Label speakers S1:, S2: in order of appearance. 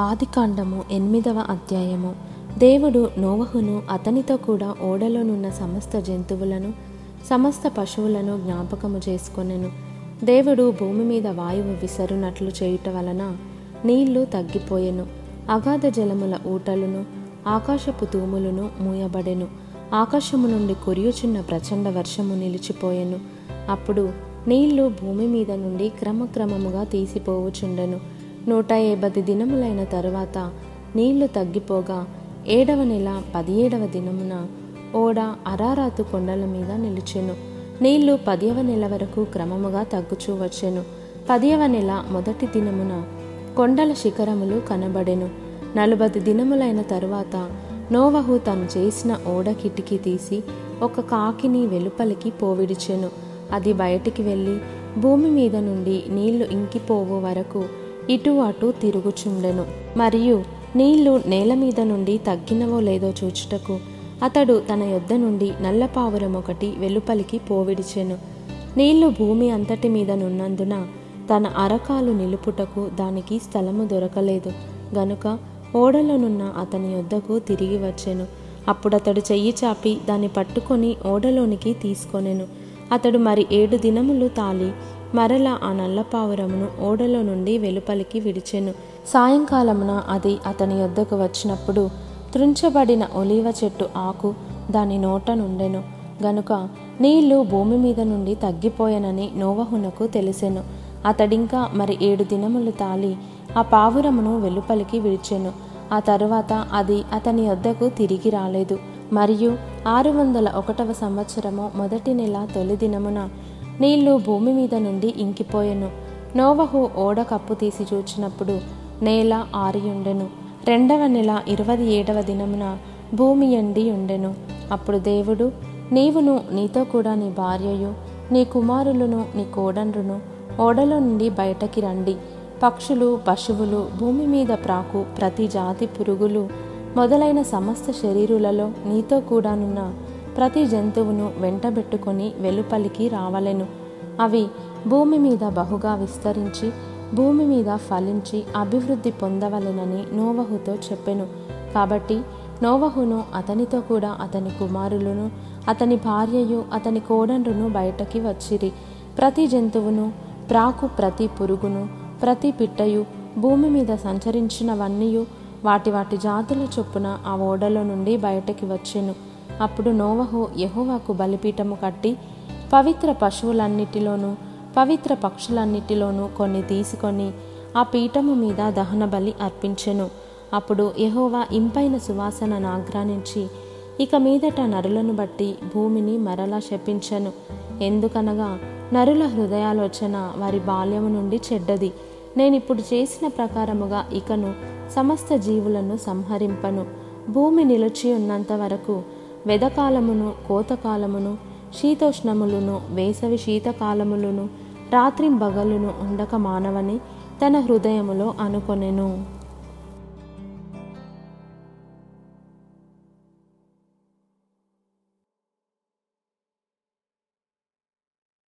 S1: ఆదికాండము ఎనిమిదవ అధ్యాయము. దేవుడు నోవహును అతనితో కూడా ఓడలోనున్న సమస్త జంతువులను సమస్త పశువులను జ్ఞాపకము చేసుకొనెను. దేవుడు భూమి మీద వాయువు విసరునట్లు చేయుట వలన నీళ్ళు తగ్గిపోయెను. అగాధ జలముల ఊటలను ఆకాశపు తూములను మూయబడెను. ఆకాశము నుండి కురియుచున్న ప్రచండ వర్షము నిలిచిపోయెను. అప్పుడు నీళ్ళు భూమి మీద నుండి క్రమక్రమముగా తీసిపోవుచుండెను. నూట యాభై దినములైన తరువాత నీళ్ళు తగ్గిపోగా ఏడవ నెల పదిహేడవ దినమున ఓడ అరారాతు కొండల మీద నిలిచెను. నీళ్ళు పదియవ నెల వరకు క్రమముగా తగ్గుచూ వచ్చెను. పదియవ నెల మొదటి దినమున కొండల శిఖరములు కనబడెను. నలభై దినములైన తరువాత నోవహు తను చేసిన ఓడ కిటికీ తీసి ఒక కాకిని వెలుపలికి పోవిడిచెను. అది బయటికి వెళ్ళి భూమి మీద నుండి నీళ్ళు ఇంకిపోవు వరకు ఇటు అటు తిరుగుచుండెను. మరియు నీళ్ళు నేల మీద నుండి తగ్గినవో లేదో చూచుటకు అతడు తన యొద్ద నుండి నల్లపావురం ఒకటి వెలుపలికి పోవిడిచెను. నీళ్ళు భూమి అంతటి మీద నున్నందున తన అరకాలు నిలుపుటకు దానికి స్థలము దొరకలేదు. గనుక ఓడలోనున్న అతని యొద్దకు తిరిగి వచ్చెను. అప్పుడతడు చెయ్యి చాపి దాన్ని పట్టుకొని ఓడలోనికి తీసుకొనెను. అతడు మరి ఏడు దినములు తాలి మరల ఆ నల్లపావురమును ఓడలో నుండి వెలుపలికి విడిచెను. సాయంకాలమున అది అతని యొద్దకు వచ్చినప్పుడు త్రుంచబడిన ఒలీవ చెట్టు ఆకు దాని నోట నుండెను. గనుక నీళ్ళు భూమి మీద నుండి తగ్గిపోయెనని నోవహునకు తెలిసెను. అతడింకా మరి ఏడు దినములు తాలి ఆ పావురమును వెలుపలికి విడిచెను. ఆ తరువాత అది అతని వద్దకు తిరిగి రాలేదు. మరియు ఆరు వందల ఒకటవ సంవత్సరము మొదటి నెల తొలి దినమున నీళ్ళు భూమి మీద నుండి ఇంకిపోయెను. నోవహు ఓడ కప్పు తీసి చూచినప్పుడు నేల ఆరియుండెను. రెండవ నెల ఇరవై ఏడవ దినమున భూమి ఎండి ఉండెను. అప్పుడు దేవుడు నీవును నీతో కూడా నీ భార్యయు నీ కుమారులను నీ కోడండ్రును ఓడలో నుండి బయటకి రండి. పక్షులు పశువులు భూమి మీద ప్రాకు ప్రతి జాతి పురుగులు మొదలైన సమస్త శరీరులలో నీతో కూడానున్న ప్రతి జంతువును వెంటబెట్టుకొని వెలుపలికి రావలెను. అవి భూమి మీద బహుగా విస్తరించి భూమి మీద ఫలించి అభివృద్ధి పొందవలెనని నోవహుతో చెప్పెను. కాబట్టి నోవహును అతనితో కూడా అతని కుమారులను అతని భార్యయు అతని కోడండ్రును బయటకి వచ్చిరి. ప్రతి జంతువును ప్రాకు ప్రతి పురుగును ప్రతి పిట్టయు భూమి మీద సంచరించినవన్నీయు వాటి వాటి జాతుల చొప్పున ఆ ఓడలో నుండి బయటకి వచ్చెను. అప్పుడు నోవహు యహోవాకు బలిపీఠము కట్టి పవిత్ర పశువులన్నిటిలోనూ పవిత్ర పక్షులన్నిటిలోనూ కొన్ని తీసుకొని ఆ పీఠము మీద దహన బలి అర్పించెను. అప్పుడు యహోవా ఇంపైన సువాసనను ఆగ్రానించి ఇక మీదట నరులను బట్టి భూమిని మరలా శపించను. ఎందుకనగా నరుల హృదయాలోచన వారి బాల్యము నుండి చెడ్డది. నేనిప్పుడు చేసిన ప్రకారముగా ఇకను సమస్త జీవులను సంహరింపను. భూమి నిలిచి ఉన్నంత వరకు వెదకాలమును కోతకాలమును శీతోష్ణములను వేసవి శీతకాలములను రాత్రింబగలును ఉండక మానవని తన హృదయములో అనుకొనెను.